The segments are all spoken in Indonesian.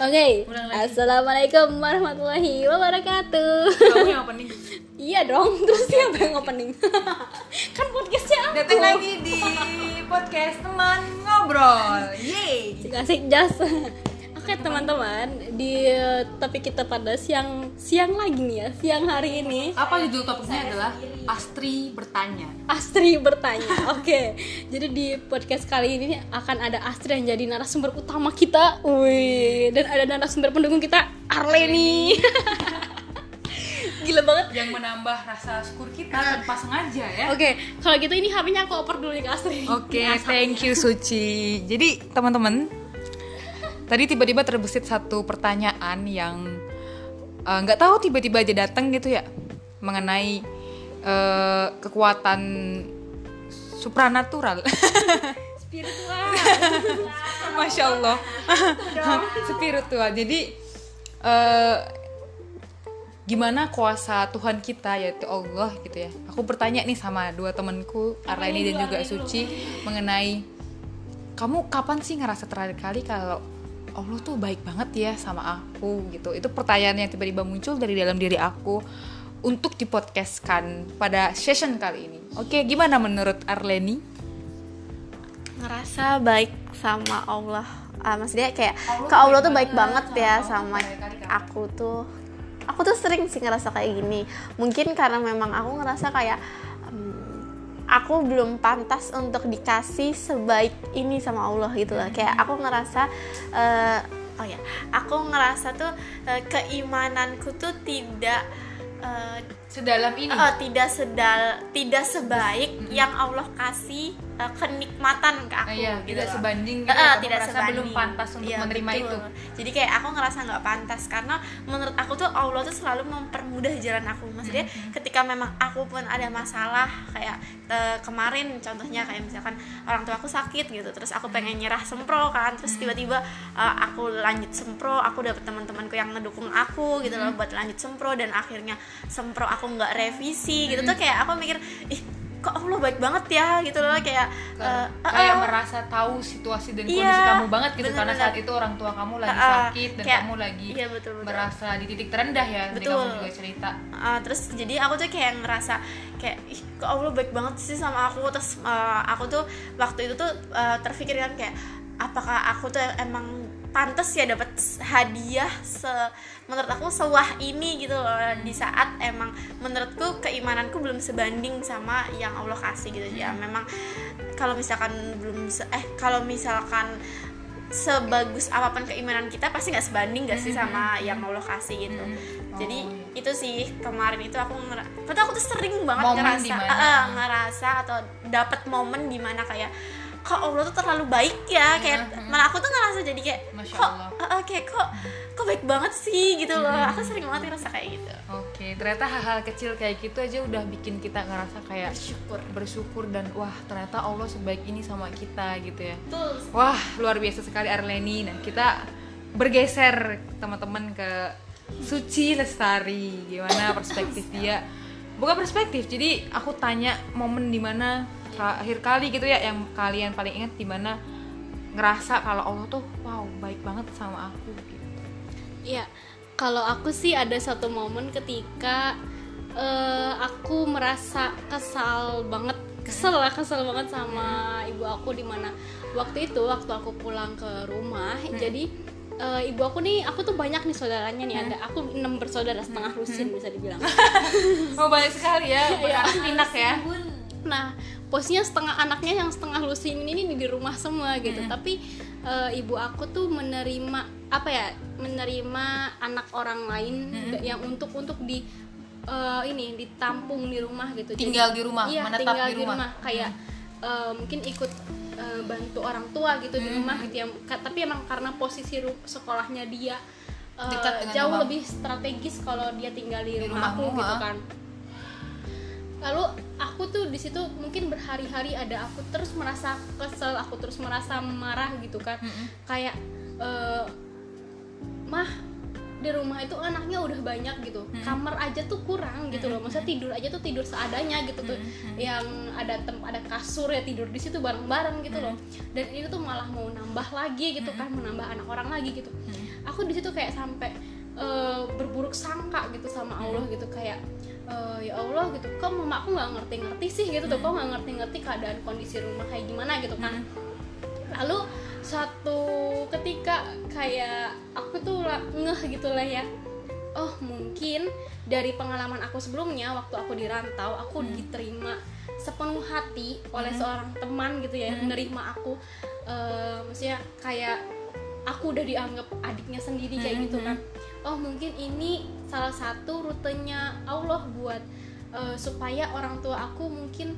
Oke, lagi. assalamualaikum warahmatullahi wabarakatuh. Kamu yang opening. iya dong, terus siapa yang opening? kan podcastnya aku. Datang lagi di podcast teman ngobrol. Yeay. Asik jas. Oke teman-teman, di topik kita pada siang siang lagi nih ya, siang hari ini. Apa judul topiknya adalah Astri bertanya. Astri bertanya. Oke, jadi di podcast kali ini akan ada Astri yang jadi narasumber utama kita. Wih, dan ada narasumber pendukung kita Arleni. Gila banget. Yang menambah rasa syukur kita tanpa sengaja ya. Oke, kalau gitu ini HP-nya aku oper dulu nih ke Astri. Oke, thank you Suci. Jadi teman-teman, tadi tiba-tiba terbesit satu pertanyaan yang eh, nggak tahu tiba-tiba aja datang gitu ya mengenai eh, kekuatan supranatural. Spiritual. Masya Allah, spiritual. Jadi eh, gimana kuasa Tuhan kita yaitu Allah gitu ya. Aku bertanya nih sama dua temanku Arleni dan juga Suci mengenai kamu kapan sih ngerasa terakhir kali kalau Allah tuh baik banget ya sama aku gitu. Itu pertanyaan yang tiba-tiba muncul dari dalam diri aku untuk dipodcastkan pada session kali ini. Oke, gimana menurut Arleni? ngerasa baik sama Allah Ah, maksudnya kayak Allah ke Allah tuh baik banget banget ya sama sama aku tuh aku tuh sering sih ngerasa kayak gini mungkin karena memang aku ngerasa kayak hmm, aku belum pantas untuk dikasih sebaik ini sama Allah gitu lah kayak aku ngerasa eh, oh ya aku ngerasa tuh eh, keimananku tuh tidak eh, Sedalam ini. Eh, tidak sedal tidak sebaik yang Allah kasih eh, kenikmatan ke aku iya, gitu tidak loh. sebanding gitu ya, kamu tidak sebanding belum pantas untuk Iya, menerima betul. itu. jadi kayak aku ngerasa nggak pantas karena menurut aku tuh Allah tuh selalu mempermudah jalan aku maksudnya Mm-hmm. ketika memang aku pun ada masalah kayak eh, kemarin contohnya kayak misalkan orang tua aku sakit gitu terus aku pengen Mm-hmm. nyerah sempro kan terus tiba-tiba eh, aku lanjut sempro aku dapet teman-temanku yang ngedukung aku gitu Mm-hmm. loh buat lanjut sempro dan akhirnya sempro aku nggak revisi gitu Mm-hmm. tuh kayak aku mikir ih kok Allah baik banget ya gitu loh kayak eh, kayak eh, merasa tahu situasi dan Iya, kondisi kamu banget gitu karena bener-bener. saat itu orang tua kamu lagi Uh, uh, sakit dan kayak- kamu lagi iya, betul, betul. merasa di titik terendah ya Betul. kamu juga cerita Uh, terus jadi aku tuh kayak ngerasa kayak ih kok Allah baik banget sih sama aku terus uh, aku tuh waktu itu tuh uh, terpikirkan kayak apakah aku tuh emang pantas ya dapat hadiah se menurut aku sewah ini gitu loh. Di saat emang menurutku keimananku belum sebanding sama yang Allah kasih gitu ya. Memang kalau misalkan belum se- eh kalau misalkan sebagus apa pun keimanan kita pasti nggak sebanding gak sih sama yang Allah kasih gitu. Jadi Oh, iya. itu sih kemarin itu aku ngera padahal aku tuh sering banget Momen ngerasa di mana? eh, ngerasa atau dapat momen di mana kayak kok Allah tuh terlalu baik ya? Kayak malah aku tuh ngerasa jadi kayak Masya kok Allah. eh, eh, kayak kok kok baik banget sih gitu loh aku sering banget ngerasa kayak gitu oke ternyata hal-hal kecil kayak gitu aja udah bikin kita ngerasa kayak bersyukur bersyukur dan wah ternyata Allah sebaik ini sama kita gitu ya betul Wah, luar biasa sekali Arleni. Nah, kita bergeser teman-teman ke Suci Lestari. Gimana perspektif dia? Bukan perspektif, jadi aku tanya momen di mana terakhir kali gitu ya yang kalian paling ingat di mana ngerasa kalau Allah tuh wow baik banget sama aku gitu. Iya, kalau aku sih ada satu momen ketika eh, aku merasa kesal banget, kesel lah, kesel banget sama ibu aku di mana. Waktu itu waktu aku pulang ke rumah, jadi eh, ibu aku nih, aku tuh banyak nih saudaranya nih ada, aku enam bersaudara setengah lusin bisa dibilang. Oh banyak sekali ya, berarti pinak ya. Nah, posnya setengah anaknya yang setengah lusin ini nih di rumah semua gitu. Tapi eh, ibu aku tuh menerima apa ya? Menerima anak orang lain yang untuk untuk di eh, ini ditampung di rumah gitu. Jadi- Tinggal di rumah, iya, menetap tinggal di rumah. Kayak eh, mungkin ikut eh, bantu orang tua gitu di rumah gitu ya. Tapi emang karena posisi sekolahnya dia Dekat dengan jauh rumah. lebih strategis kalau dia tinggal di, Di rumah aku rumahmu, gitu kan lalu tuh di situ mungkin berhari-hari ada aku terus merasa kesel aku terus merasa marah gitu kan. Kayak eh, mah di rumah itu anaknya udah banyak gitu. Kamar aja tuh kurang gitu loh. Masa tidur aja tuh tidur seadanya gitu tuh. Yang ada tem ada kasur ya tidur di situ bareng-bareng gitu loh. Dan ini tuh malah mau nambah lagi gitu kan menambah anak orang lagi gitu. Aku di situ kayak sampai eh, berburuk sangka gitu sama Allah gitu. Kayak eh, ya Allah gitu. Kok mama aku nggak ngerti-ngerti sih? gitu tuh. Kok nggak ngerti-ngerti keadaan kondisi rumah kayak gimana? gitu kan. Lalu satu ketika kayak aku tuh ngeh gitu lah ya. Oh mungkin dari pengalaman aku sebelumnya waktu aku di rantau aku diterima sepenuh hati oleh seorang teman gitu ya yang menerima aku. Eh, maksudnya kayak aku udah dianggap adiknya sendiri kayak gitu kan oh mungkin ini salah satu rutenya Allah buat eh, supaya orang tua aku mungkin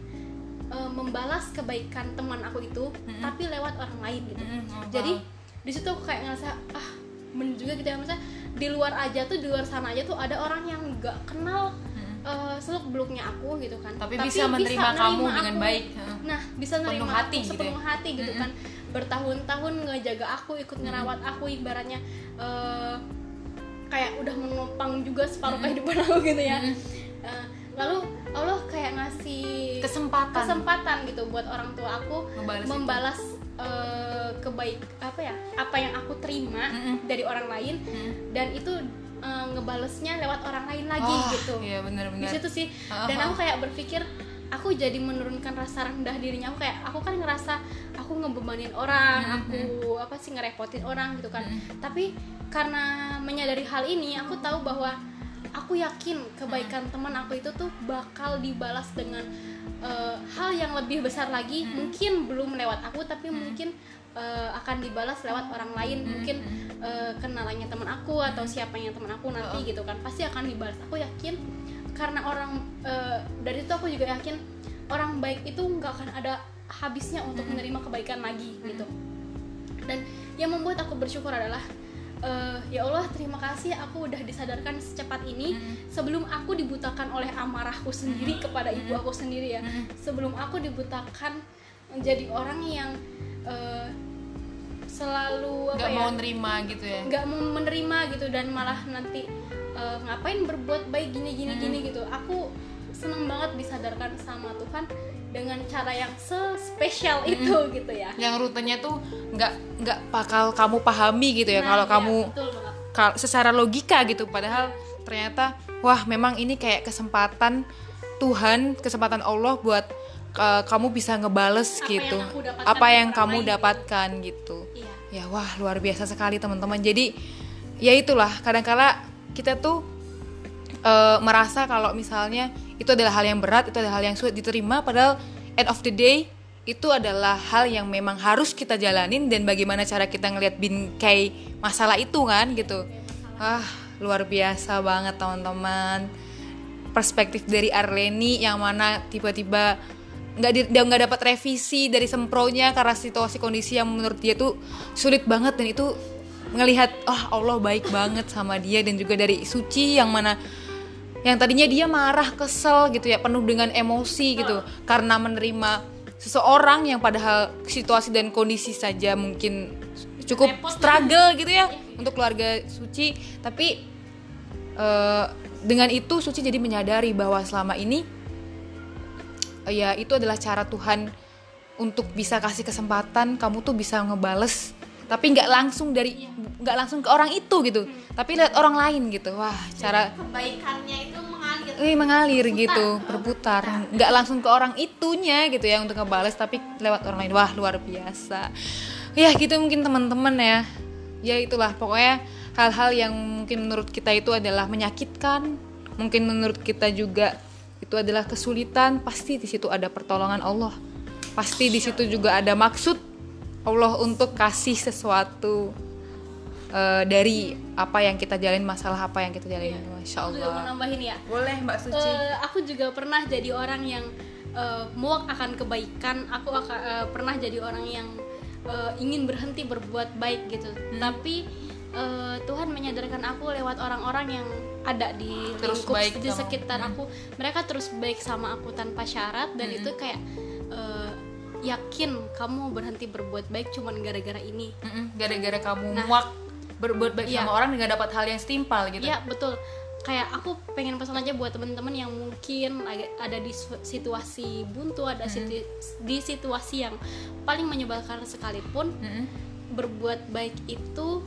eh, membalas kebaikan teman aku itu tapi lewat orang lain gitu. Oh, jadi di situ aku kayak ngerasa ah men juga gitu ya maksudnya di luar aja tuh di luar sana aja tuh ada orang yang nggak kenal eh, seluk beluknya aku gitu kan. Tapi bisa menerima kamu dengan baik. Nah bisa Sepenuh nerima hati aku gitu sepenuh ya. hati gitu kan. Bertahun-tahun ngejaga aku ikut ngerawat aku ibaratnya eh, kayak udah menopang juga separuh kehidupan aku gitu ya. Eh, lalu Allah kayak ngasih Kesempatan. kesempatan gitu buat orang tua aku itu. membalas eh, kebaik apa ya apa yang aku terima Mm-mm. dari orang lain dan itu eh, ngebalesnya lewat orang lain lagi Oh, gitu. iya di benar-benar situ sih. Dan aku kayak berpikir aku jadi menurunkan rasa rendah dirinya. Aku kayak aku kan ngerasa aku ngebebanin orang aku apa sih ngerepotin orang gitu kan. Tapi karena menyadari hal ini aku tahu bahwa aku yakin kebaikan teman aku itu tuh bakal dibalas dengan eh, hal yang lebih besar lagi. Mungkin belum lewat aku tapi mungkin eh, akan dibalas lewat orang lain. Mungkin eh, kenalannya teman aku atau siapanya teman aku nanti gitu kan. Pasti akan dibalas. Aku yakin karena orang eh, dari itu aku juga yakin orang baik itu nggak akan ada habisnya untuk menerima kebaikan lagi gitu. Dan yang membuat aku bersyukur adalah eh, ya Allah terima kasih aku udah disadarkan secepat ini sebelum aku dibutakan oleh amarahku sendiri kepada ibu aku sendiri ya. Sebelum aku dibutakan menjadi orang yang eh, selalu apa nggak ya mau nerima gitu ya? nggak mau menerima gitu dan malah nanti eh, ngapain berbuat baik gini gini gini gitu. Aku seneng banget disadarkan sama Tuhan dengan cara yang spesial itu gitu ya. Yang rutenya tuh nggak nggak bakal kamu pahami gitu ya Nah, kalau iya, kamu kal- secara logika gitu. Padahal ternyata wah memang ini kayak kesempatan Tuhan kesempatan Allah buat uh, kamu bisa ngebales Apa gitu. yang aku dapatkan apa yang kamu gitu. dapatkan gitu. Iya. Ya wah luar biasa sekali teman-teman. Jadi ya itulah kadangkala kita tuh eh, merasa kalau misalnya itu adalah hal yang berat itu adalah hal yang sulit diterima padahal end of the day itu adalah hal yang memang harus kita jalanin dan bagaimana cara kita ngelihat bingkai masalah itu kan gitu. Ah luar biasa banget teman-teman. Perspektif dari Arleni yang mana tiba-tiba nggak di- dia nggak dapat revisi dari sempronya karena situasi kondisi yang menurut dia tuh sulit banget dan itu ngelihat oh Allah baik banget sama dia. Dan juga dari Suci yang mana yang tadinya dia marah kesel gitu ya penuh dengan emosi gitu. Karena menerima seseorang yang padahal situasi dan kondisi saja mungkin cukup struggle gitu ya untuk keluarga Suci. Tapi eh, dengan itu Suci jadi menyadari bahwa selama ini eh, ya itu adalah cara Tuhan untuk bisa kasih kesempatan kamu tuh bisa ngebales tapi nggak langsung dari nggak langsung ke orang itu gitu. Tapi lihat orang lain gitu. Wah cara kebaikannya itu eh mengalir gitu berputar. Nggak langsung ke orang itunya gitu ya untuk ngebales tapi lewat orang lain. Wah luar biasa. Ya gitu mungkin teman-teman ya. Ya itulah. Pokoknya hal-hal yang mungkin menurut kita itu adalah menyakitkan. Mungkin menurut kita juga itu adalah kesulitan. Pasti di situ ada pertolongan Allah. Pasti di situ juga ada maksud Allah untuk kasih sesuatu eh, dari apa yang kita jalin masalah apa yang kita jalin masya aku juga mau Allah nambahin ya. Boleh mbak Suci. Eh, aku juga pernah jadi orang yang eh, muak akan kebaikan. Aku akan eh, pernah jadi orang yang eh, ingin berhenti berbuat baik gitu. Hmm. tapi eh, Tuhan menyadarkan aku lewat orang-orang yang ada di Terus lingkup baik di sama- sekitar aku. Mereka terus baik sama aku tanpa syarat dan Hmm. itu kayak eh, yakin kamu berhenti berbuat baik cuman gara-gara ini. Mm-mm, gara-gara kamu Nah. muak berbuat baik Iya. sama orang dengan dapat hal yang setimpal gitu Iya betul. Kayak aku pengen pesan aja buat teman-teman yang mungkin ada di situasi buntu, ada situ- di situasi yang paling menyebalkan sekalipun, Mm-mm. berbuat baik itu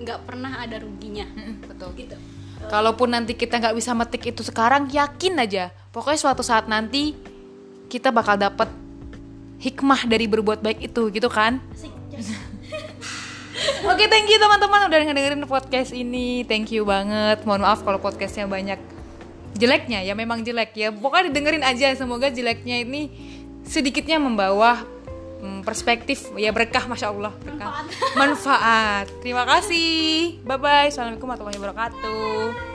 nggak pernah ada ruginya. Mm-mm, betul Gitu. Kalaupun nanti kita nggak bisa metik itu sekarang, yakin aja. Pokoknya suatu saat nanti kita bakal dapet hikmah dari berbuat baik itu, gitu kan? Asik, Oke, thank you teman-teman udah ngedengerin podcast ini. Thank you banget. Mohon maaf kalau podcastnya banyak jeleknya, ya memang jelek ya. Pokoknya didengerin aja. Semoga jeleknya ini sedikitnya membawa mm, perspektif ya berkah, masya Allah. Berkah. Manfaat. Terima kasih. Bye bye. Assalamualaikum warahmatullahi wabarakatuh.